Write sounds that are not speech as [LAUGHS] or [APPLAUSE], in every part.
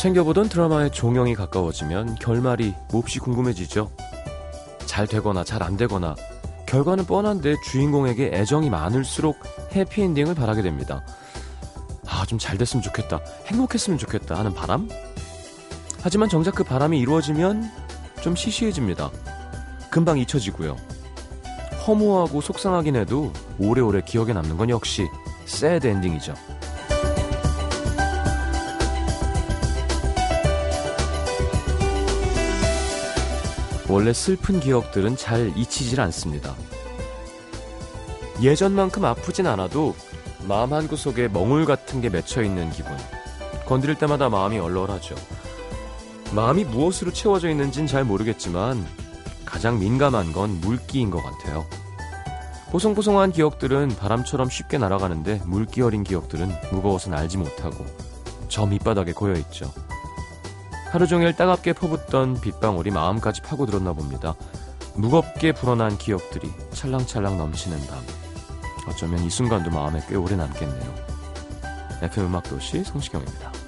챙겨보던 드라마의 종영이 가까워지면 결말이 몹시 궁금해지죠. 잘 되거나 잘 안 되거나 결과는 뻔한데 주인공에게 애정이 많을수록 해피엔딩을 바라게 됩니다. 아, 좀 잘 됐으면 좋겠다. 행복했으면 좋겠다 하는 바람? 하지만 정작 그 바람이 이루어지면 좀 시시해집니다. 금방 잊혀지고요. 허무하고 속상하긴 해도 오래오래 기억에 남는 건 역시 새드 엔딩이죠. 원래 슬픈 기억들은 잘 잊히질 않습니다. 예전만큼 아프진 않아도 마음 한구석에 멍울 같은 게 맺혀 있는 기분. 건드릴 때마다 마음이 얼얼하죠. 마음이 무엇으로 채워져 있는진 잘 모르겠지만 가장 민감한 건 물기인 것 같아요. 보송보송한 기억들은 바람처럼 쉽게 날아가는데 물기 어린 기억들은 무거워서 날지 못하고 저 밑바닥에 고여있죠. 하루 종일 따갑게 퍼붓던 빗방울이 마음까지 파고들었나 봅니다. 무겁게 불어난 기억들이 찰랑찰랑 넘치는 밤. 어쩌면 이 순간도 마음에 꽤 오래 남겠네요. FM 음악도시 성시경입니다.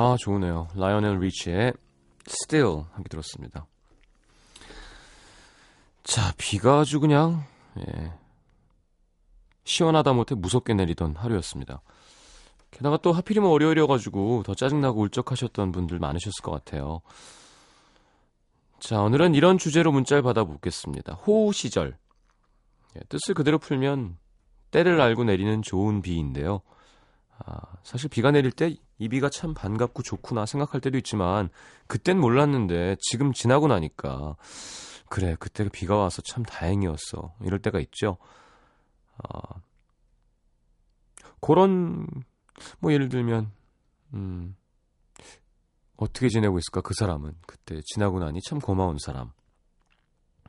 아, 좋으네요. 라이언 리치의 Still 함께 들었습니다. 자, 비가 아주 그냥 예, 시원하다 못해 무섭게 내리던 하루였습니다. 게다가 또 하필이면 월요일이어가지고 더 짜증나고 울적하셨던 분들 많으셨을 것 같아요. 자, 오늘은 이런 주제로 문자를 받아보겠습니다. 호우 시절. 예, 뜻을 그대로 풀면 때를 알고 내리는 좋은 비인데요. 아, 사실 비가 내릴 때 이 비가 참 반갑고 좋구나 생각할 때도 있지만 그땐 몰랐는데 지금 지나고 나니까 그래 그때 비가 와서 참 다행이었어. 이럴 때가 있죠. 아, 그런 뭐 예를 들면 음, 어떻게 지내고 있을까? 그 사람은 그때 지나고 나니 참 고마운 사람.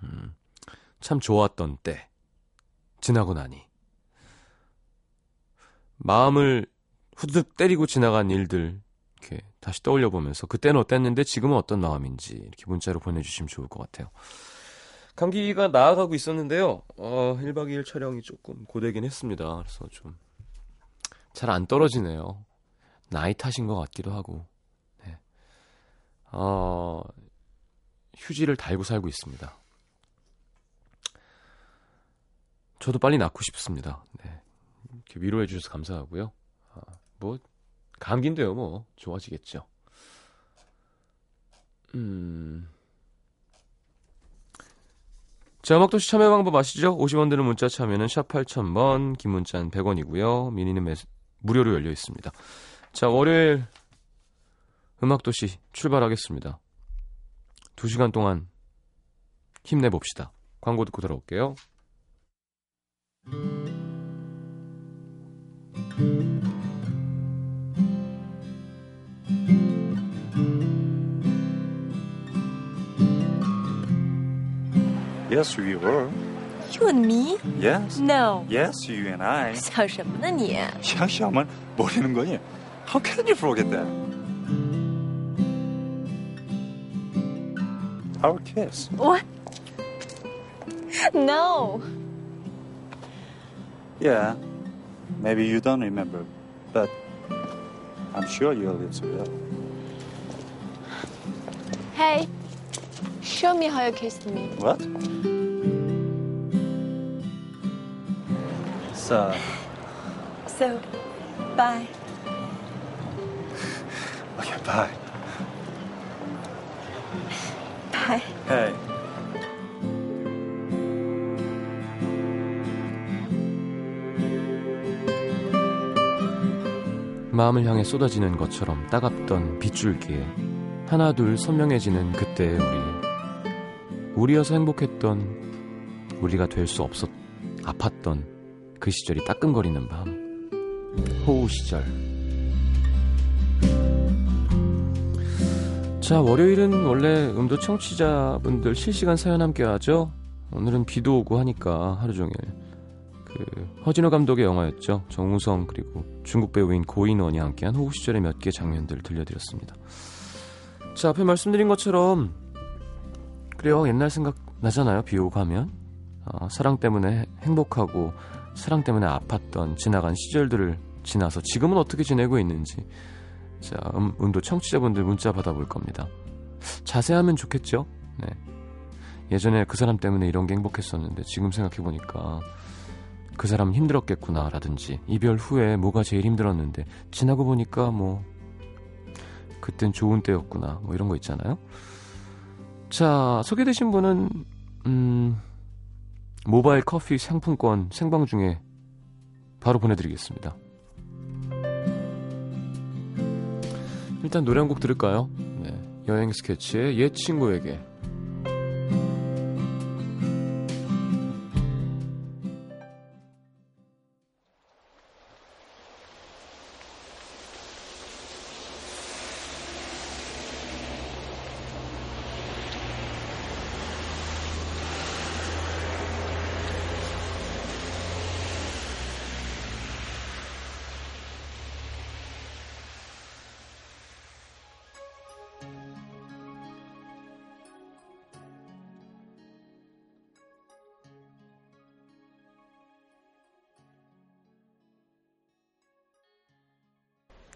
음, 참 좋았던 때 지나고 나니. 마음을 후드득 때리고 지나간 일들 이렇게 다시 떠올려 보면서 그때는 어땠는데 지금은 어떤 마음인지 이렇게 문자로 보내주시면 좋을 것 같아요. 감기가 나아가고 있었는데요. 어, 1박 2일 촬영이 조금 고되긴 했습니다. 그래서 좀 잘 안 떨어지네요. 나이 탓인 것 같기도 하고. 네. 어, 휴지를 달고 살고 있습니다. 저도 빨리 낫고 싶습니다. 네. 이렇게 위로해 주셔서 감사하고요. 아, 뭐 감기인데요, 뭐 좋아지겠죠. 음. 자, 음악 도시 참여 방법 아시죠? 50원 드는 문자 참여는 샵 8000번, 긴 문자는 100원이고요. 미니는 매, 무료로 열려 있습니다. 자, 월요일 음악 도시 출발하겠습니다. 2시간 동안 힘내봅시다. 광고 듣고 돌아올게요. Yes, we were. You and me? Yes. No. Yes, you and I. 想什么呢你？ 샤샤만 모르는 거니? [LAUGHS] How can you forget that? Our kiss. What? No. Yeah. Maybe you don't remember, but I'm sure your lips will. Hey, Show me how you kissed me. What? So, So, bye. okay, bye. Bye. Hey. 마음을 향해 쏟아지는 것처럼 따갑던 빗줄기에 하나 둘 선명해지는 그때의 우리. 우리여서 행복했던 우리가 될 수 없었 아팠던 그 시절이 따끔거리는 밤. 호우 시절. 자 월요일은 원래 음도 청취자분들 실시간 사연 함께 하죠. 오늘은 비도 오고 하니까 하루 종일 그 허진호 감독의 영화였죠. 정우성 그리고 중국 배우인 고인원이 함께한 호우 시절의 몇 개 장면들 들려드렸습니다. 자 앞에 말씀드린 것처럼 그래요. 옛날 생각 나잖아요. 비 오고 가면. 어, 사랑 때문에 행복하고 사랑 때문에 아팠던 지나간 시절들을 지나서 지금은 어떻게 지내고 있는지. 자 음, 음도 청취자분들 문자 받아볼 겁니다. 자세하면 좋겠죠? 네. 예전에 그 사람 때문에 이런 게 행복했었는데 지금 생각해 보니까 그 사람 힘들었겠구나 라든지 이별 후에 뭐가 제일 힘들었는데 지나고 보니까 뭐 그땐 좋은 때였구나 뭐 이런 거 있잖아요 자 소개되신 분은 음 모바일 커피 상품권 생방 중에 바로 보내드리겠습니다. 일단 노래 한 곡 들을까요? 네, 여행 스케치의 옛 친구에게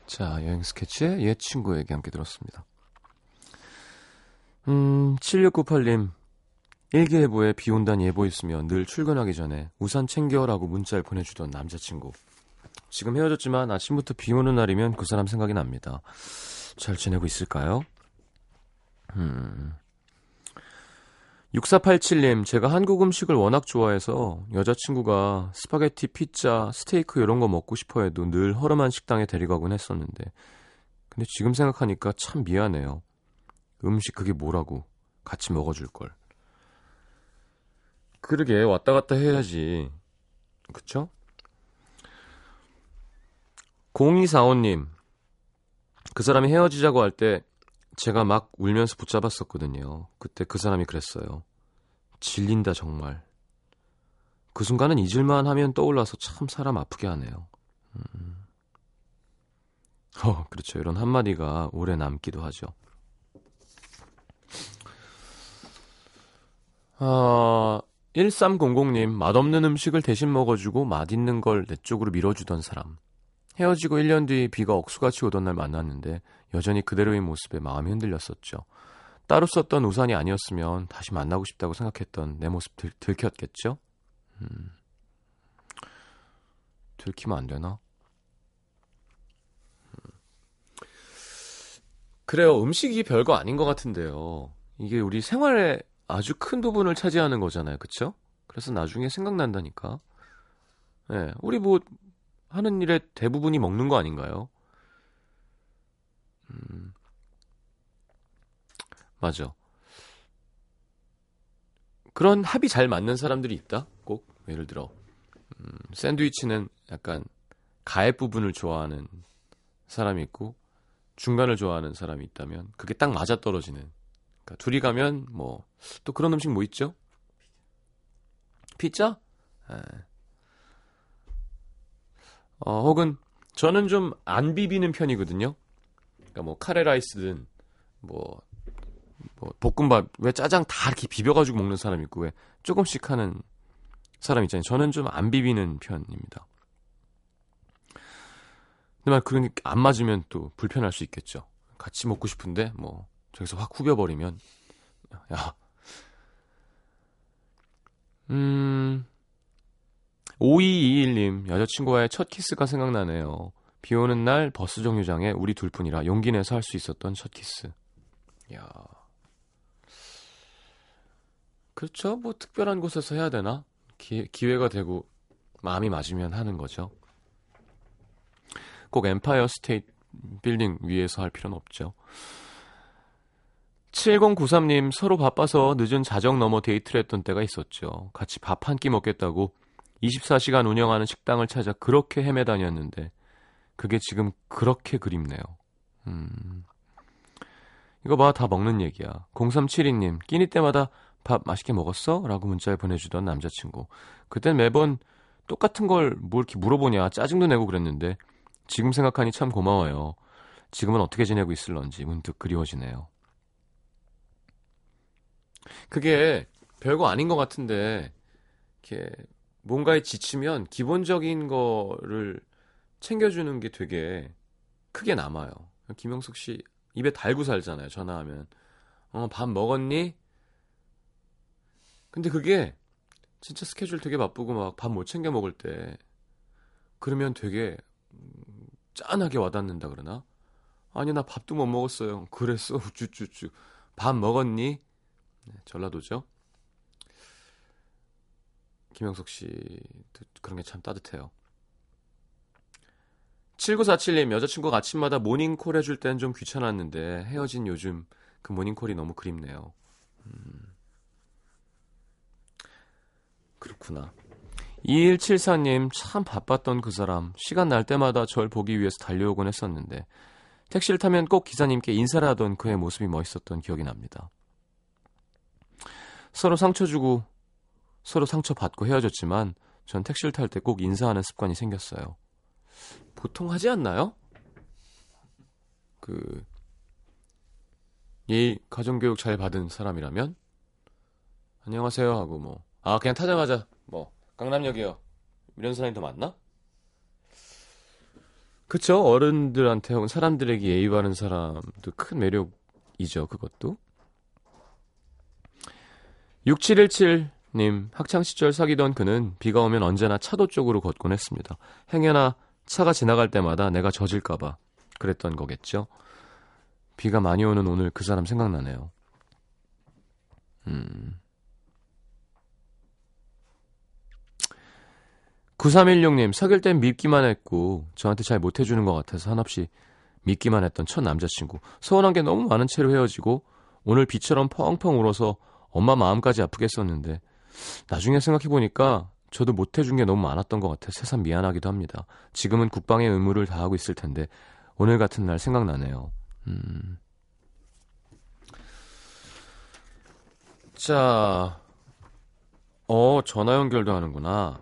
자, 여행 스케치의 옛 친구에게 함께 들었습니다. 음, 7698님. 일기예보에 비 온다는 예보 있으면 늘 출근하기 전에 우산 챙겨라고 문자를 보내주던 남자친구. 지금 헤어졌지만 아침부터 비 오는 날이면 그 사람 생각이 납니다. 잘 지내고 있을까요? 음. 6487님, 제가 한국 음식을 워낙 좋아해서 여자친구가 스파게티, 피자, 스테이크 이런 거 먹고 싶어 해도 늘 허름한 식당에 데리가곤 했었는데. 근데 지금 생각하니까 참 미안해요. 음식 그게 뭐라고. 같이 먹어줄 걸. 그러게, 왔다 갔다 해야지. 그쵸? 0245님, 그 사람이 헤어지자고 할 때 제가 막 울면서 붙잡았었거든요. 그때 그 사람이 그랬어요. 질린다 정말. 그 순간은 잊을만 하면 떠올라서 참 사람 아프게 하네요. 음. 어, 그렇죠. 이런 한마디가 오래 남기도 하죠. 아, 1300님, 맛없는 음식을 대신 먹어주고 맛있는 걸 내 쪽으로 밀어주던 사람. 헤어지고 1년 뒤 비가 억수같이 오던 날 만났는데 여전히 그대로의 모습에 마음이 흔들렸었죠. 따로 썼던 우산이 아니었으면 다시 만나고 싶다고 생각했던 내 모습 들, 들켰겠죠? 음. 들키면 안 되나? 음. 그래요. 음식이 별거 아닌 것 같은데요. 이게 우리 생활에 아주 큰 부분을 차지하는 거잖아요. 그쵸? 그래서 나중에 생각난다니까. 예, 네, 우리 뭐 하는 일의 대부분이 먹는 거 아닌가요? 음, 맞아. 그런 합이 잘 맞는 사람들이 있다? 꼭, 예를 들어, 음, 샌드위치는 약간 가액 부분을 좋아하는 사람이 있고, 중간을 좋아하는 사람이 있다면, 그게 딱 맞아 떨어지는. 그러니까 둘이 가면, 뭐, 또 그런 음식 뭐 있죠? 피자? 에. 어, 혹은 저는 좀 안 비비는 편이거든요. 그러니까 뭐 카레 라이스든 뭐, 뭐 볶음밥 왜 짜장 다 이렇게 비벼가지고 먹는 사람 있고 왜 조금씩 하는 사람 있잖아요. 저는 좀 안 비비는 편입니다. 근데 만 그런 게안 맞으면 또 불편할 수 있겠죠. 같이 먹고 싶은데 뭐 저기서 확 후벼버리면 야. 음. 5221님, 여자친구와의 첫 키스가 생각나네요. 비 오는 날 버스 정류장에 우리 둘뿐이라 용기 내서 할 수 있었던 첫 키스. 야. 그렇죠. 뭐 특별한 곳에서 해야 되나? 기, 기회가 되고 마음이 맞으면 하는 거죠. 꼭 엠파이어 스테이트 빌딩 위에서 할 필요는 없죠. 7093님 서로 바빠서 늦은 자정 넘어 데이트를 했던 때가 있었죠. 같이 밥 한 끼 먹겠다고 24시간 운영하는 식당을 찾아 그렇게 헤매다녔는데 그게 지금 그렇게 그립네요. 음. 이거 봐, 다 먹는 얘기야. 0372님, 끼니 때마다 밥 맛있게 먹었어? 라고 문자를 보내주던 남자친구. 그땐 매번 똑같은 걸뭘 이렇게 물어보냐, 짜증도 내고 그랬는데, 지금 생각하니 참 고마워요. 지금은 어떻게 지내고 있을런지 문득 그리워지네요. 그게 별거 아닌 것 같은데, 이렇게 뭔가에 지치면 기본적인 거를 챙겨주는 게 되게 크게 남아요. 김영숙 씨 입에 달고 살잖아요. 전화하면. 어, 밥 먹었니? 근데 그게 진짜 스케줄 되게 바쁘고 막 밥 못 챙겨 먹을 때 그러면 되게 음, 짠하게 와닿는다 그러나? 아니 나 밥도 못 먹었어요. 그랬어. [LAUGHS] 우쭈쭈쭈. 밥 먹었니? 네, 전라도죠. 김영석 씨 그런 게 참 따뜻해요. 7947님 여자친구가 아침마다 모닝콜 해줄 땐 좀 귀찮았는데 헤어진 요즘 그 모닝콜이 너무 그립네요. 음. 그렇구나. 2174님 참 바빴던 그 사람 시간 날 때마다 절 보기 위해서 달려오곤 했었는데 택시를 타면 꼭 기사님께 인사를 하던 그의 모습이 멋있었던 기억이 납니다. 서로 상처 주고 서로 상처 받고 헤어졌지만 전 택시를 탈 때 꼭 인사하는 습관이 생겼어요. 보통 하지 않나요? 그 예의 가정교육 잘 받은 사람이라면? 안녕하세요 하고 뭐 아 그냥 타자마자 뭐 강남역이요. 이런 사람이 더 많나? 그쵸. 어른들한테 혹은 사람들에게 예의 바른 사람도 큰 매력이죠 그것도. 6717님 학창시절 사귀던 그는 비가 오면 언제나 차도 쪽으로 걷곤 했습니다. 행여나 차가 지나갈 때마다 내가 젖을까봐 그랬던 거겠죠. 비가 많이 오는 오늘 그 사람 생각나네요. 음. 9316님, 사귈 땐 밉기만 했고, 저한테 잘 못해주는 것 같아서 한없이 믿기만 했던 첫 남자친구. 서운한 게 너무 많은 채로 헤어지고, 오늘 비처럼 펑펑 울어서 엄마 마음까지 아프게 했었는데, 나중에 생각해보니까 저도 못해준 게 너무 많았던 것 같아 새삼 미안하기도 합니다. 지금은 국방의 의무를 다하고 있을 텐데 오늘 같은 날 생각나네요. 음. 자, 어 전화 연결도 하는구나.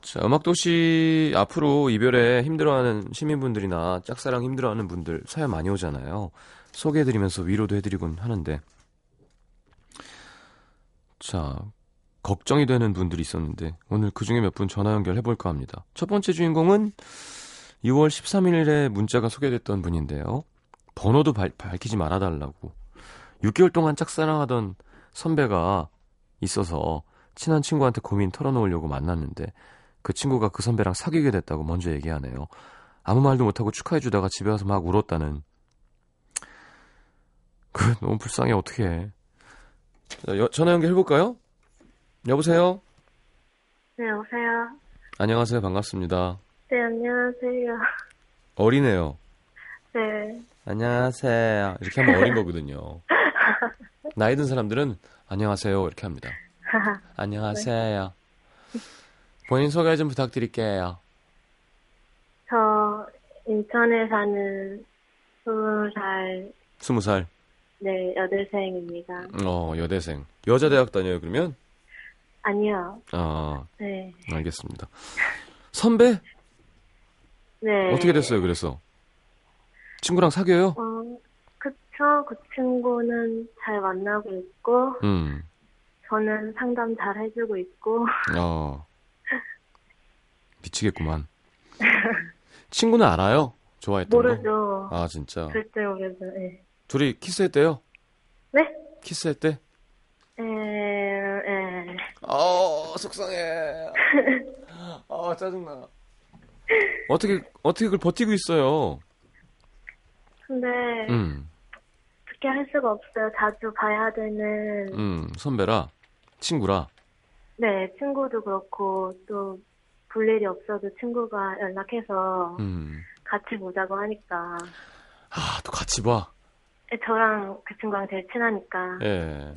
자, 음악도시 앞으로 이별에 힘들어하는 시민분들이나 짝사랑 힘들어하는 분들 사연 많이 오잖아요. 소개해드리면서 위로도 해드리곤 하는데 자, 걱정이 되는 분들이 있었는데 오늘 그 중에 몇 분 전화 연결해 볼까 합니다. 첫 번째 주인공은 2월 13일에 문자가 소개됐던 분인데요. 번호도 발, 밝히지 말아 달라고. 6개월 동안 짝사랑하던 선배가 있어서 친한 친구한테 고민 털어놓으려고 만났는데 그 친구가 그 선배랑 사귀게 됐다고 먼저 얘기하네요. 아무 말도 못하고 축하해주다가 집에 와서 막 울었다는. 그 너무 불쌍해 어떻게 자, 여, 전화 연결해볼까요? 여보세요? 네, 여보세요? 안녕하세요. 반갑습니다. 네, 안녕하세요. 어리네요. 네. 안녕하세요. 이렇게 하면 어린 거거든요. [LAUGHS] 나이 든 사람들은 안녕하세요. 이렇게 합니다. [LAUGHS] 안녕하세요. 본인 소개 좀 부탁드릴게요. 저 인천에 사는 스무 살, 스무 살. 네, 여대생입니다. 어, 여대생. 여자 대학 다녀요, 그러면? 아니요. 아, 네. 알겠습니다. 선배? 네. 어떻게 됐어요, 그래서? 친구랑 사귀어요? 어, 그쵸. 그 친구는 잘 만나고 있고, 음. 저는 상담 잘 해주고 있고, 어. 미치겠구만. 친구는 알아요? 좋아했던 거? 모르죠. 아, 진짜. 절대 모르죠. 네. 둘이 키스했대요? 네? 키스했대? 에, 에. 어, 속상해. 아, 짜증나. 어떻게, 어떻게 그걸 버티고 있어요? 근데, 음, 어떻게 할 수가 없어요. 자주 봐야 되는, 음, 선배라, 친구라. 네, 친구도 그렇고, 또, 볼 일이 없어도 친구가 연락해서 음. 같이 보자고 하니까. 아, 또 같이 봐. 네, 저랑 그 친구랑 제일 친하니까 예.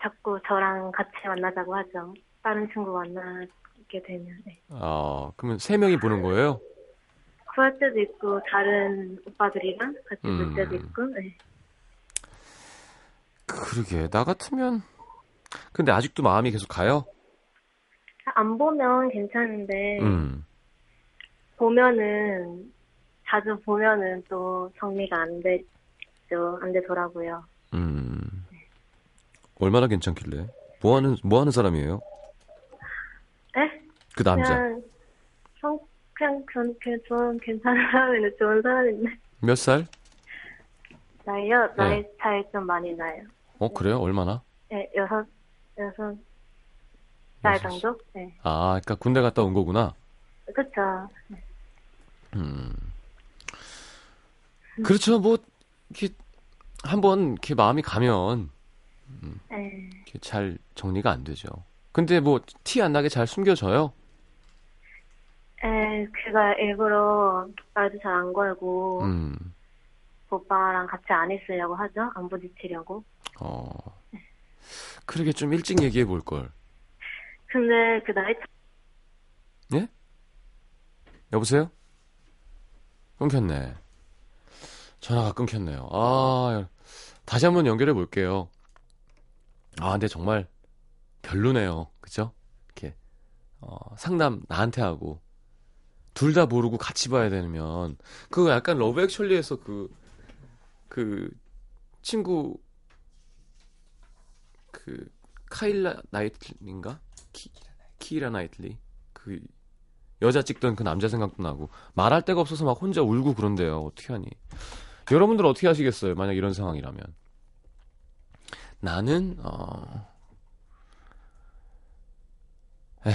자꾸 저랑 같이 만나자고 하죠. 다른 친구 만나게 되면. 네. 아, 그러면 세 명이 보는 거예요? 그럴 때도 있고 다른 오빠들이랑 같이 음. 볼 때도 있고. 네. 그러게. 나 같으면 근데 아직도 마음이 계속 가요? 안 보면 괜찮은데 음. 보면은 자주 보면은 또 정리가 안 되죠. 안 되더라고요. 음. 얼마나 괜찮길래? 뭐 하는 뭐 하는 사람이에요? 네? 그 남자. 그냥 성 그냥 전 그냥 좋은 괜찮은 사람이네 좋은 사람인데 몇 살? 나이요 네. 나이 차이 좀 많이 나요. 어, 그래요? 얼마나? 네 여섯 여섯 살 여섯 정도? 네 아, 그러니까 군대 갔다 온 거구나. 그렇죠. 음. 그렇죠. 뭐 이렇게 한번 이렇게 마음이 가면 네. 이렇게 잘 정리가 안 되죠. 근데 뭐 티 안 나게 잘 숨겨져요. 에 그가 일부러 말도 잘 안 걸고 음. 오빠랑 같이 안 있으려고 하죠. 안 부딪히려고. 어. 그러게 좀 일찍 얘기해 볼 걸. 근데 그 나이 차- 여보세요? 끊겼네. 전화가 끊겼네요. 아, 다시 한번 연결해 볼게요. 아, 근데 정말 별로네요. 그죠? 이렇게, 어, 상담 나한테 하고, 둘 다 모르고 같이 봐야 되면, 그거 약간 Love Actually에서 그, 그, 친구, 그, 카일라 나이틀인가? 키, 키라 나이틀리? 그, 여자 찍던 그 남자 생각도 나고 말할 데가 없어서 막 혼자 울고 그런데요. 어떻게 하니? 여러분들 어떻게 하시겠어요? 만약 이런 상황이라면. 나는 어 에이,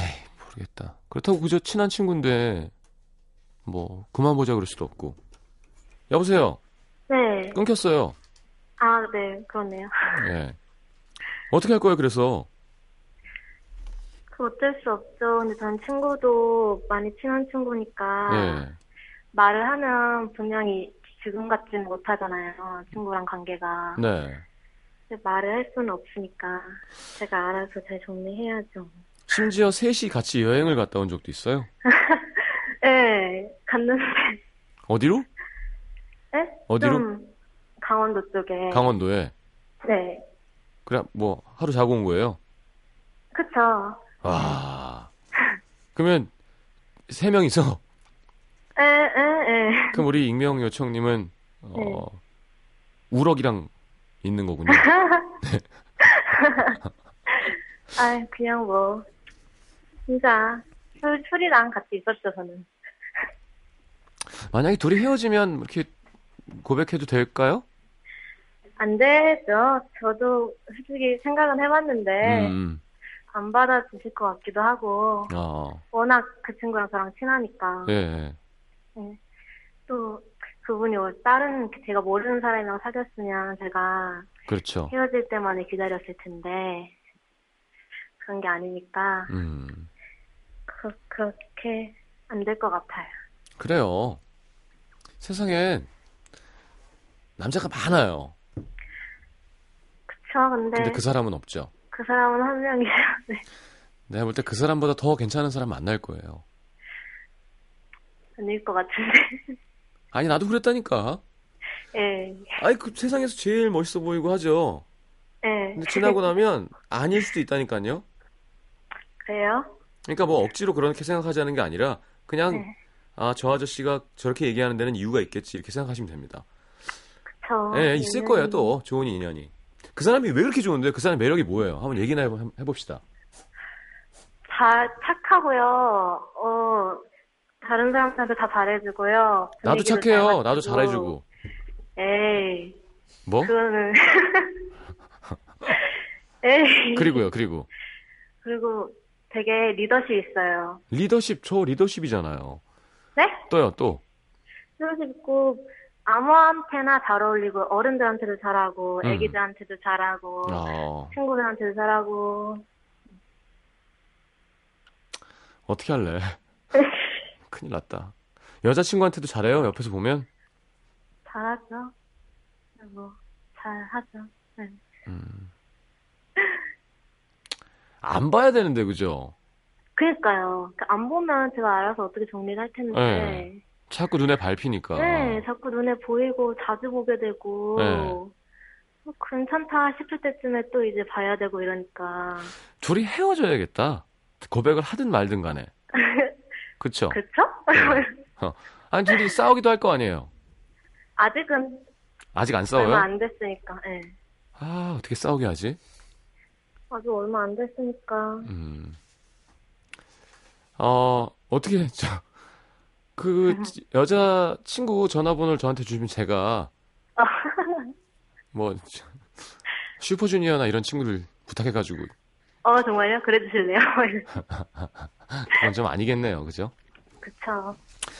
모르겠다. 그렇다고 그저 친한 친구인데 뭐 그만 보자 그럴 수도 없고. 여보세요. 네. 끊겼어요. 아, 네, 그렇네요. 예. 어떻게 할 거예요? 그래서 그 어쩔 수 없죠. 근데 전 친구도 많이 친한 친구니까 예. 말을 하면 분명히 지금 같지는 못하잖아요. 친구랑 관계가. 네. 말을 할 수는 없으니까 제가 알아서 잘 정리해야죠. 심지어 셋이 같이 여행을 갔다 온 적도 있어요. [LAUGHS] 네, 갔는데 어디로? 네? 어디로? 좀 강원도 쪽에. 강원도에. 네, 그래 뭐 하루 자고 온 거예요. 그쵸. 와. 그러면 세 명이서 에, 에, 에. 그럼 우리 익명 요청님은 어 네. 우럭이랑 있는 거군요. [LAUGHS] 아, 그냥 뭐 진짜 술, 술이랑 같이 있었죠, 저는. [LAUGHS] 만약에 둘이 헤어지면 이렇게 고백해도 될까요? 안 되죠. 저도 솔직히 생각은 해봤는데 음. 안 받아주실 것 같기도 하고 아. 워낙 그 친구랑 저랑 친하니까 예. 또 그분이 뭐 다른 제가 모르는 사람이랑 사귀었으면 제가 그렇죠. 헤어질 때만에 기다렸을 텐데 그런 게 아니니까 음. 그, 그렇게 안 될 것 같아요. 그래요. 세상엔 남자가 많아요. 그쵸? 근데 근데 그 사람은 없죠. 그 사람은 한 명이에요. [LAUGHS] 네. 내가 볼 때 그 사람보다 더 괜찮은 사람 만날 거예요. 아닐 것 같은데. 아니 나도 그랬다니까. 예. 아니 그 세상에서 제일 멋있어 보이고 하죠. 예. 근데 지나고 나면 아닐 수도 있다니까요. 그래요? 그러니까 뭐 억지로 그렇게 생각하자는 게 아니라 그냥 네. 아저 아저씨가 저렇게 얘기하는 데는 이유가 있겠지 이렇게 생각하시면 됩니다. 그쵸. 예, 있을 인연이- 거예요 또 좋은 인연이. 그 사람이 왜 그렇게 좋은데 그 사람 매력이 뭐예요? 한번 얘기나 해봅시다. 잘 착하고요. 어 다른 사람들한테 다 잘해주고요. 나도 착해요. 나도 잘해주고. 에이 뭐? 그거는 [LAUGHS] 에이 그리고요 그리고 그리고 되게 리더십 있어요. 리더십 저 리더십이잖아요. 네? 또요 또. 리더십 있고 아무한테나 잘 어울리고 어른들한테도 잘하고 음. 애기들한테도 잘하고 아 친구들한테도 잘하고 어떻게 할래? [LAUGHS] 큰일 났다. 여자친구한테도 잘해요 옆에서 보면. 잘하죠. 뭐, 잘하죠. 네. 음. 안 봐야 되는데, 그죠? 그니까요. 그안 보면 제가 알아서 어떻게 정리를 할 텐데. 네. 자꾸 눈에 밟히니까. 네, 자꾸 눈에 보이고 자주 보게 되고. 네. 뭐 괜찮다 싶을 때쯤에 또 이제 봐야 되고 이러니까. 둘이 헤어져야겠다. 고백을 하든 말든 간에. [LAUGHS] 그쵸? 그쵸? 네. [LAUGHS] 아니, 둘이 싸우기도 할 거 아니에요. 아직은 아직 안 얼마 싸워요? 안 됐으니까. 예. 아, 어떻게 싸우게 하지? 아직 얼마 안 됐으니까. 음. 어, 어떻게, [LAUGHS] 저, 그, 여자 친구 전화번호를 저한테 주시면 제가, [LAUGHS] 뭐, 저, 슈퍼주니어나 이런 친구를 부탁해가지고, 어, 정말요? 그래 주실래요? 그건 좀 아니겠네요. 그죠? 그쵸.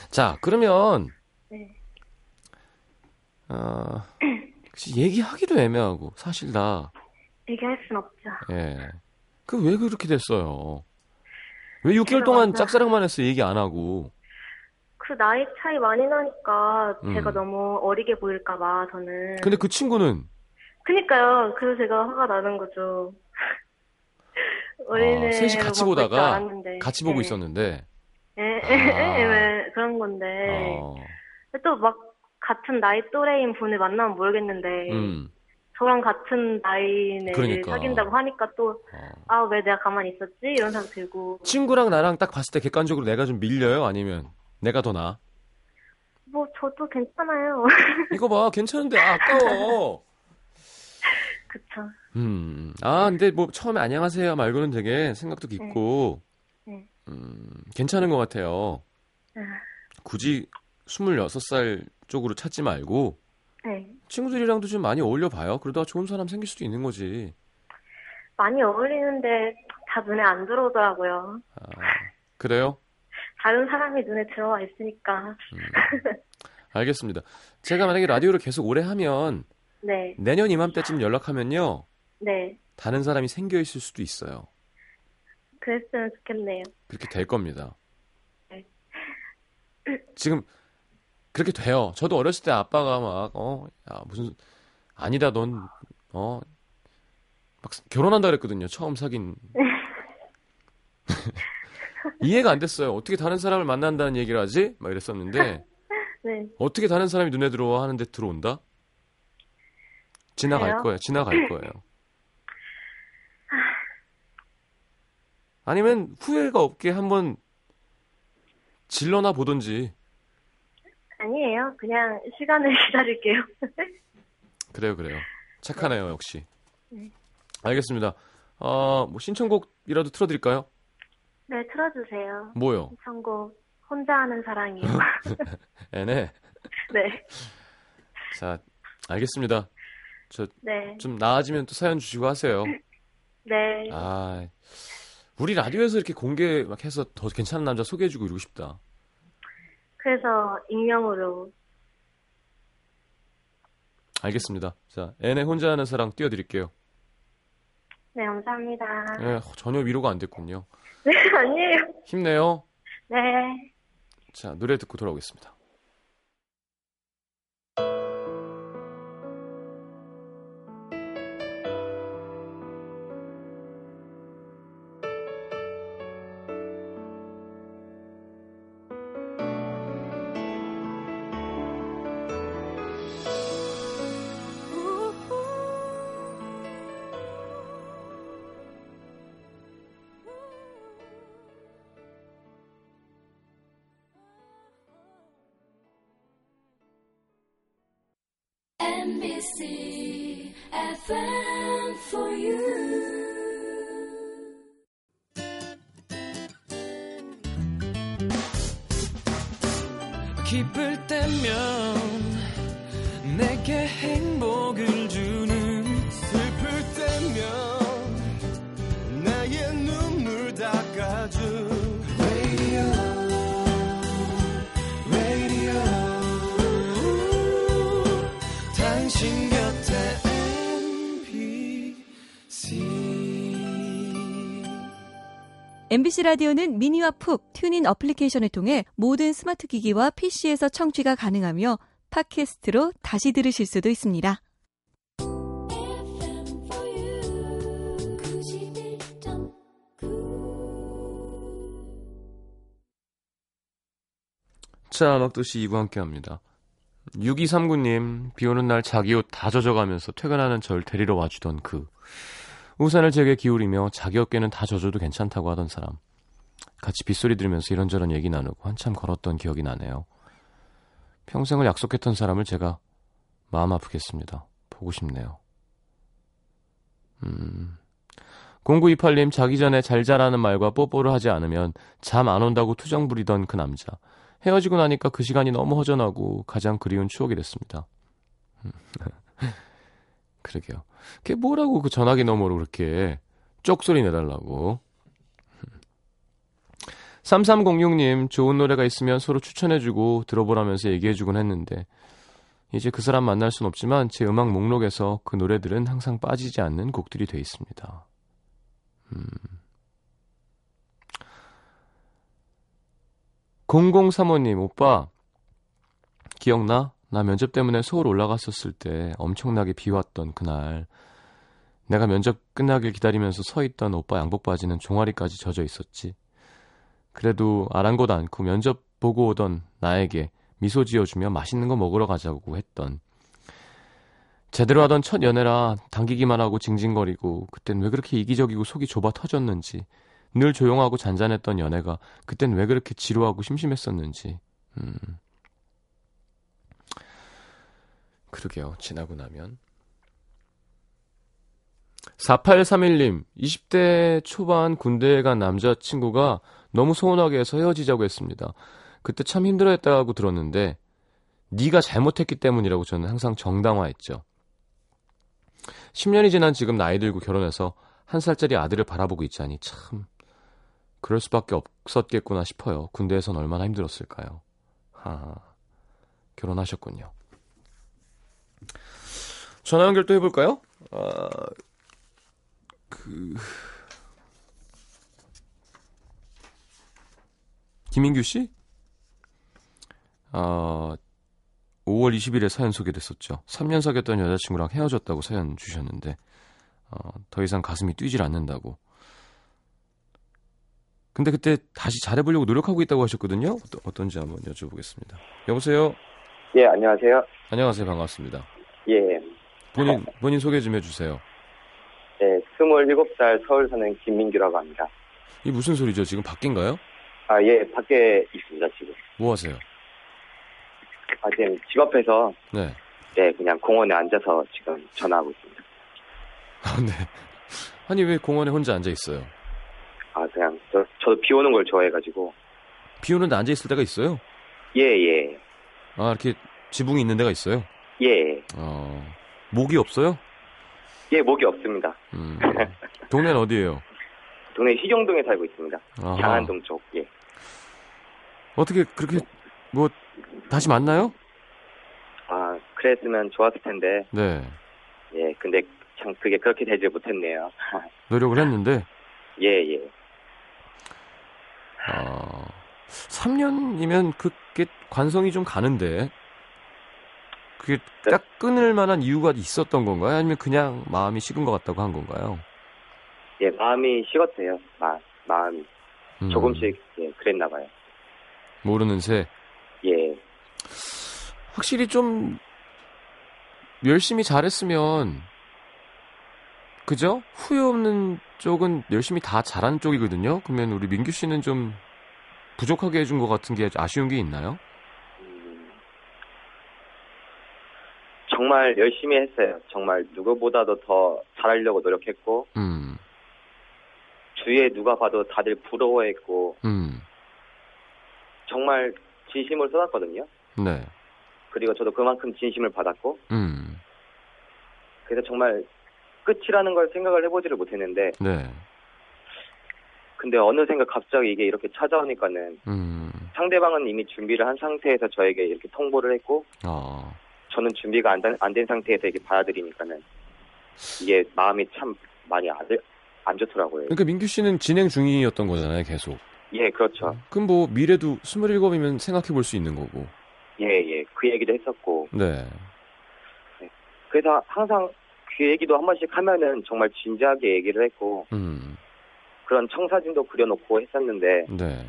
자, 그러면, 네. 어, 얘기하기도 애매하고, 사실 다, 얘기할 순 없죠. 예. 그 왜 그렇게 됐어요? 왜 6개월 동안 맞아. 짝사랑만 했어, 얘기 안 하고. 그 나이 차이 많이 나니까 제가 음. 너무 어리게 보일까봐 저는. 근데 그 친구는, 그니까요. 그래서 제가 화가 나는 거죠. 어린애 아, 셋이 같이 보다가 같이 보고 네. 있었는데, 예, 아. 예, 예, 그런 건데. 어, 또막 같은 나이 또래인 분을 만나면 모르겠는데 음, 저랑 같은 나이는 그러니까. 사귄다고 하니까 또 어. 아 왜 내가 가만히 있었지 이런 생각 들고 친구랑 나랑 딱 봤을 때 객관적으로 내가 좀 밀려요? 아니면 내가 더 나아? 뭐 저도 괜찮아요 이거 봐, 괜찮은데, 아, 아까워. [LAUGHS] 그쵸 음, 아, 근데 뭐 처음에 안녕하세요 말고는 되게 생각도 깊고, 네. 음, 괜찮은 것 같아요. 아, 굳이 26살 쪽으로 찾지 말고, 네 친구들이랑도 좀 많이 어울려 봐요. 그러다가 좋은 사람 생길 수도 있는 거지. 많이 어울리는데 다 눈에 안 들어오더라고요 아, 그래요? 다른 사람이 눈에 들어와 있으니까 음, 알겠습니다. 제가 만약에 라디오를 계속 오래 하면 네 내년 이맘때쯤 연락하면요. 네. 다른 사람이 생겨 있을 수도 있어요. 그랬으면 좋겠네요 그렇게 될 겁니다. 네. 지금 그렇게 돼요. 저도 어렸을 때 아빠가 막, 어, 야, 무슨, 아니다, 넌, 어, 막 결혼한다 그랬거든요. 처음 사귄. [LAUGHS] 이해가 안 됐어요. 어떻게 다른 사람을 만난다는 얘기를 하지? 막 이랬었는데, [LAUGHS] 네 어떻게 다른 사람이 눈에 들어와 하는데 들어온다? 지나갈 그래요? 거예요. 지나갈 [CLEARS THROAT] 거예요. 아니면 후회가 없게 한번 질러나 보든지. 아니에요 그냥 시간을 [LAUGHS] 기다릴게요 그래요, 그래요. 착하네요, 역시. 네. 알겠습니다. 어, 뭐 신청곡이라도 틀어드릴까요? 네 틀어주세요 뭐요? 선곡 혼자 하는 사랑이요 [LAUGHS] [LAUGHS] 애네. 네 자, 알겠습니다. 저 네. 좀 나아지면 또 사연 주시고 하세요. 네. 아, 우리 라디오에서 이렇게 공개 막 해서 더 괜찮은 남자 소개해주고 이러고 싶다. 그래서 익명으로 알겠습니다. 자, 애네 혼자 하는 사랑 띄워드릴게요. 네 감사합니다. 예, 전혀 위로가 안 됐군요. 네 아니에요. 힘내요. 네. 자, 노래 듣고 돌아오겠습니다. MBC 라디오는 미니와 푹 TuneIn 어플리케이션을 통해 모든 스마트 기기와 PC에서 청취가 가능하며 팟캐스트로 다시 들으실 수도 있습니다. FM for you 91.9 자, 음악도시 2부 함께 합니다. 6239님, 비 오는 날 자기 옷 다 젖어가면서 퇴근하는 절 데리러 와주던 그. 우산을 제게 기울이며 자기 어깨는 다 젖어도 괜찮다고 하던 사람. 같이 빗소리 들으면서 이런저런 얘기 나누고 한참 걸었던 기억이 나네요. 평생을 약속했던 사람을 제가 마음 아프겠습니다. 보고 싶네요. 음. 0928님, 자기 전에 잘 자라는 말과 뽀뽀를 하지 않으면 잠 안 온다고 투정 부리던 그 남자. 헤어지고 나니까 그 시간이 너무 허전하고 가장 그리운 추억이 됐습니다. 그러게요. 걔 뭐라고 그 전화기 너머로 그렇게 쪽소리 내달라고. 3306님, 좋은 노래가 있으면 서로 추천해주고 들어보라면서 얘기해주곤 했는데, 이제 그 사람 만날 순 없지만 제 음악 목록에서 그 노래들은 항상 빠지지 않는 곡들이 돼 있습니다. 음. 0035님, 오빠, 기억나? 나 면접 때문에 서울 올라갔었을 때 엄청나게 비 왔던 그날. 내가 면접 끝나길 기다리면서 서 있던 오빠 양복 바지는 종아리까지 젖어 있었지. 그래도 아랑곳 않고 면접 보고 오던 나에게 미소 지어주며 맛있는 거 먹으러 가자고 했던. 제대로 하던 첫 연애라 당기기만 하고 징징거리고 그땐 왜 그렇게 이기적이고 속이 좁아 터졌는지 늘 조용하고 잔잔했던 연애가 그땐 왜 그렇게 지루하고 심심했었는지. 음. 그러게요. 지나고 나면. 4831님, 20대 초반 군대에 간 남자친구가 너무 서운하게 해서 헤어지자고 했습니다. 그때 참 힘들어했다고 들었는데 네가 잘못했기 때문이라고 저는 항상 정당화했죠. 10년이 지난 지금 나이 들고 결혼해서 한 살짜리 아들을 바라보고 있자니 참 그럴 수밖에 없었겠구나 싶어요. 군대에선 얼마나 힘들었을까요? 하, 결혼하셨군요. 전화 연결 또 해볼까요? 아, 그 김인규 씨? 아, 5월 20일에 사연 소개됐었죠. 3년 사귀었던 여자친구랑 헤어졌다고 사연 주셨는데 어, 더 이상 가슴이 뛰질 않는다고. 근데 그때 다시 잘해보려고 노력하고 있다고 하셨거든요. 어떠, 어떤지 한번 여쭤보겠습니다. 여보세요. 예, 안녕하세요. 안녕하세요. 반갑습니다. 예, 본인 본인 소개 좀 해주세요. 네, 27살 서울 사는 김민규라고 합니다. 이 무슨 소리죠? 지금 밖인가요? 아, 예, 밖에 있습니다, 지금. 뭐 하세요? 아, 지금 집 앞에서, 네. 네, 그냥 공원에 앉아서 지금 전화하고 있습니다. 아, 네. 아니 왜 공원에 혼자 앉아 있어요? 아, 그냥, 저, 저도 비 오는 걸 좋아해가지고. 비 오는데 앉아 있을 때가 있어요? 예, 예, 아 이렇게 지붕이 있는 데가 있어요? 예. 어 목이 없어요? 예, 목이 없습니다. 음. [LAUGHS] 동네는 어디예요? 동네 희경동에 살고 있습니다. 아하. 장안동 쪽, 예. 어떻게 그렇게 뭐 다시 만나요? 아, 그랬으면 좋았을 텐데, 네. 예, 근데 참 그게 그렇게 되지 못했네요. [LAUGHS] 노력을 했는데 예, 예. 어, 3년이면 그게 관성이 좀 가는데 그게 네. 딱 끊을 만한 이유가 있었던 건가요? 아니면 그냥 마음이 식은 것 같다고 한 건가요? 예, 마음이 식었어요. 마, 마음이. 음, 조금씩, 예, 그랬나 봐요. 모르는 새 예, 확실히 좀 열심히 잘했으면 그죠? 후회 없는 쪽은 열심히 다 잘한 쪽이거든요. 그러면 우리 민규 씨는 좀 부족하게 해준 것 같은 게 아쉬운 게 있나요? 음, 정말 열심히 했어요. 정말 누구보다도 더 잘하려고 노력했고, 음, 주위에 누가 봐도 다들 부러워했고, 음, 정말 진심을 쏟았거든요. 네, 그리고 저도 그만큼 진심을 받았고, 음, 그래서 정말 끝이라는 걸 생각을 해보지를 못했는데, 네, 근데 어느샌가 갑자기 이게 이렇게 찾아오니까는 음, 상대방은 이미 준비를 한 상태에서 저에게 이렇게 통보를 했고, 아, 저는 준비가 안된 상태에서 이렇게 받아들이니까는 이게 마음이 참 많이 안, 안 좋더라고요. 그러니까 민규 씨는 진행 중이었던 거잖아요, 계속. 예, 그렇죠. 그럼 뭐 미래도 27이면 생각해 볼 수 있는 거고. 예, 예. 예, 그 얘기도 했었고 네. 그래서 항상 그 얘기도 한 번씩 하면은 정말 진지하게 얘기를 했고 음. 그런 청사진도 그려놓고 했었는데 네.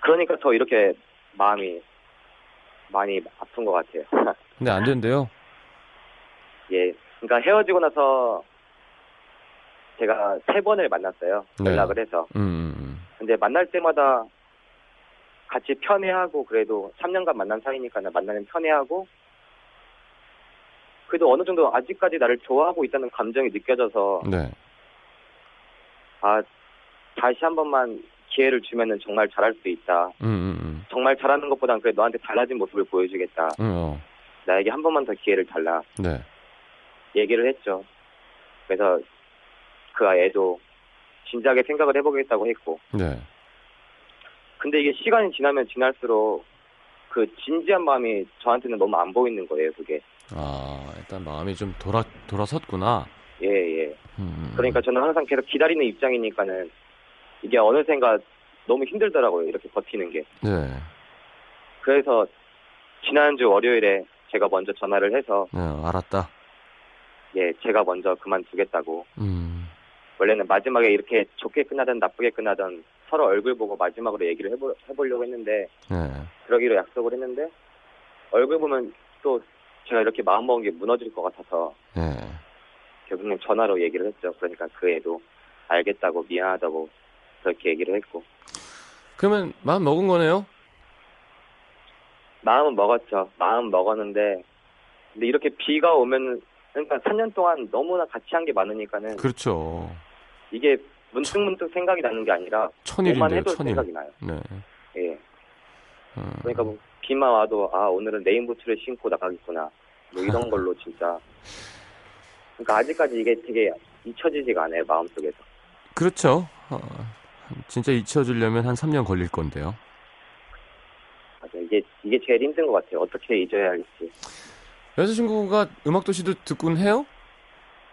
그러니까 더 이렇게 마음이 많이 아픈 것 같아요. [LAUGHS] 근데 안 된대요. 예, 그러니까 헤어지고 나서 제가 세 번을 만났어요. 네. 연락을 해서. 음, 음. 근데 만날 때마다 같이 편해하고 그래도 3년간 만난 사이니까 만나면 편해하고 그래도 어느 정도 아직까지 나를 좋아하고 있다는 감정이 느껴져서 네. 아 다시 한 번만 기회를 주면은 정말 잘할 수 있다. 음, 음, 음. 정말 잘하는 것보단 그래 너한테 달라진 모습을 보여주겠다. 음, 어. 나에게 한 번만 더 기회를 달라. 네. 얘기를 했죠. 그래서 그 애도 진지하게 생각을 해보겠다고 했고. 네. 근데 이게 시간이 지나면 지날수록 그 진지한 마음이 저한테는 너무 안 보이는 거예요, 그게. 아, 일단 마음이 좀 돌아, 돌아섰구나. 예, 예. 음. 그러니까 저는 항상 계속 기다리는 입장이니까는 이게 어느샌가 너무 힘들더라고요, 이렇게 버티는 게. 네. 그래서 지난주 월요일에 제가 먼저 전화를 해서 네, 알았다. 예, 제가 먼저 그만두겠다고. 음. 원래는 마지막에 이렇게 좋게 끝나든 나쁘게 끝나든 서로 얼굴 보고 마지막으로 얘기를 해보, 해보려고 했는데 네. 그러기로 약속을 했는데 얼굴 보면 또 제가 이렇게 마음먹은 게 무너질 것 같아서 네. 결국엔 전화로 얘기를 했죠. 그러니까 그 애도 알겠다고 미안하다고 그렇게 얘기를 했고 그러면 마음 먹은 거네요? 마음은 먹었죠. 마음 먹었는데 근데 이렇게 비가 오면 그러니까 3년 동안 너무나 같이 한 게 많으니까는 그렇죠. 이게 문득 문득 생각이 나는 게 아니라 천일인데요, 해도 천일. 생각이 나요. 네. 예. 음. 그러니까 뭐 비만 와도 아 오늘은 rain boots를 신고 나가겠구나 뭐 이런 [LAUGHS] 걸로 진짜 그러니까 아직까지 이게 되게 잊혀지지가 않아요 마음속에서 그렇죠. 어, 진짜 잊혀주려면 한 3년 걸릴 건데요. 맞아 이게 이게 제일 힘든 것 같아요 어떻게 잊어야 할지 여자친구가 음악도시도 듣곤 해요?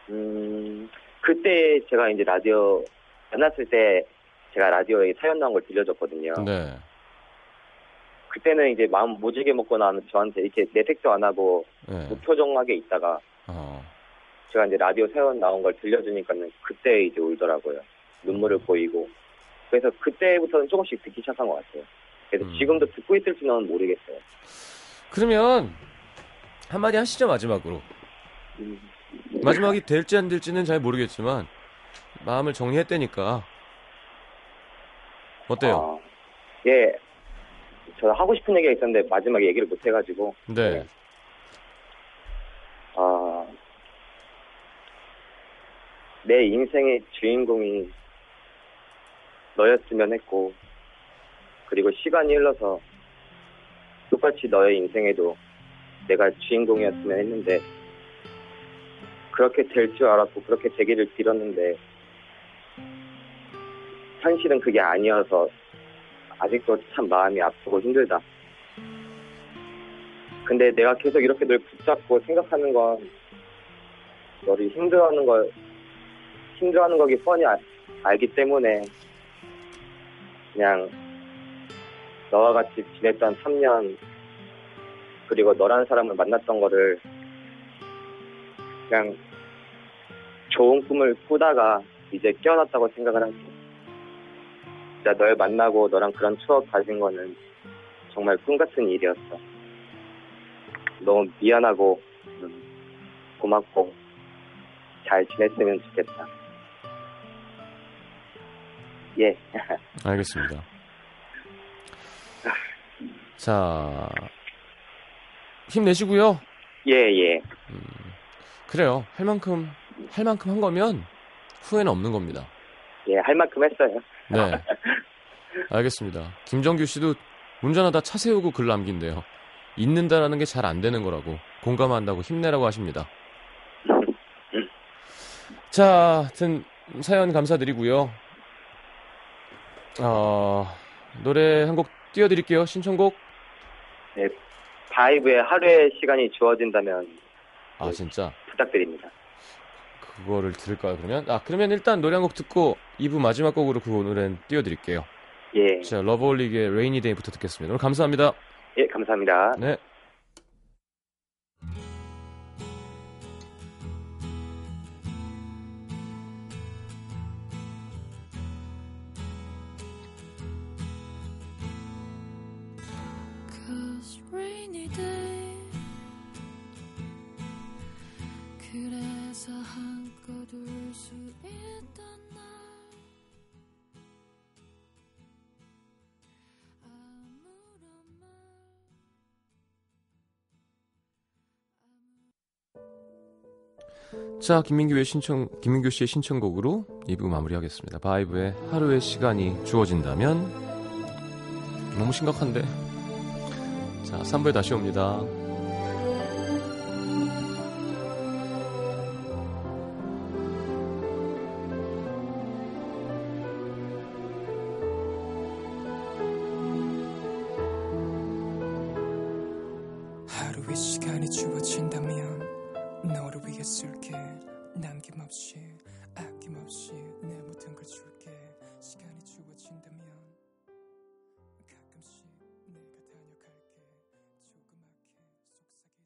음 그때 제가 이제 라디오 만났을 때 제가 라디오에 사연 나온 걸 들려줬거든요 네. 그때는 이제 마음 모지게 먹고 나면 저한테 이렇게 내색도 안 하고 네. 무표정하게 있다가 어. 제가 이제 라디오 사연 나온 걸 들려주니까는 그때 이제 울더라고요. 눈물을 보이고. 그래서 그때부터는 조금씩 듣기 시작한 것 같아요. 그래서 음. 지금도 듣고 있을지는 모르겠어요. 그러면 한마디 하시죠 마지막으로. 음, 마지막이 될지 안 될지는 잘 모르겠지만 마음을 정리했다니까 어때요? 아, 예. 저 하고 싶은 얘기가 있었는데 마지막에 얘기를 못 해가지고. 네. 아, 내 인생의 주인공이 너였으면 했고, 그리고 시간이 흘러서 똑같이 너의 인생에도 내가 주인공이었으면 했는데, 그렇게 될 줄 알았고, 그렇게 되기를 빌었는데, 현실은 그게 아니어서 아직도 참 마음이 아프고 힘들다. 근데 내가 계속 이렇게 널 붙잡고 생각하는 건 너를 힘들어하는 걸 힘들어하는 거기 뻔히 알, 알기 때문에 그냥 너와 같이 지냈던 3년 그리고 너라는 사람을 만났던 거를 그냥 좋은 꿈을 꾸다가 이제 깨어났다고 생각을 할게. 진짜 널 만나고 너랑 그런 추억 가진 거는 정말 꿈 같은 일이었어. 너무 미안하고 음, 고맙고 잘 지냈으면 좋겠다. 예, [LAUGHS] 알겠습니다. 자 힘내시고요. 예, 예. 그래요. 할 만큼 할 만큼 한 거면 후회는 없는 겁니다. 예, 할 만큼 했어요. 네. [LAUGHS] 알겠습니다. 김정규 씨도 운전하다 차 세우고 글 남긴대요. 잊는다라는 게 잘 안 되는 거라고 공감한다고 힘내라고 하십니다. 자, 하여튼 사연 감사드리고요. 어, 노래 한 곡 띄워드릴게요. 신청곡. 바이브에 하루의 시간이 주어진다면 아 진짜 부탁드립니다. 그거를 들을까요 그러면? 아 그러면 일단 노래 한 곡 듣고 2부 마지막 곡으로 그 노래는 띄워드릴게요. 예, 자 러브홀릭의 Rainy Day부터 듣겠습니다. 오늘 감사합니다. 예, 감사합니다. 네. 자, 김민규 의 신청 김민규 씨의 신청곡으로 2부 마무리하겠습니다. 바이브의 하루의 시간이 주어진다면 너무 심각한데. 자, 3부에 다시 옵니다.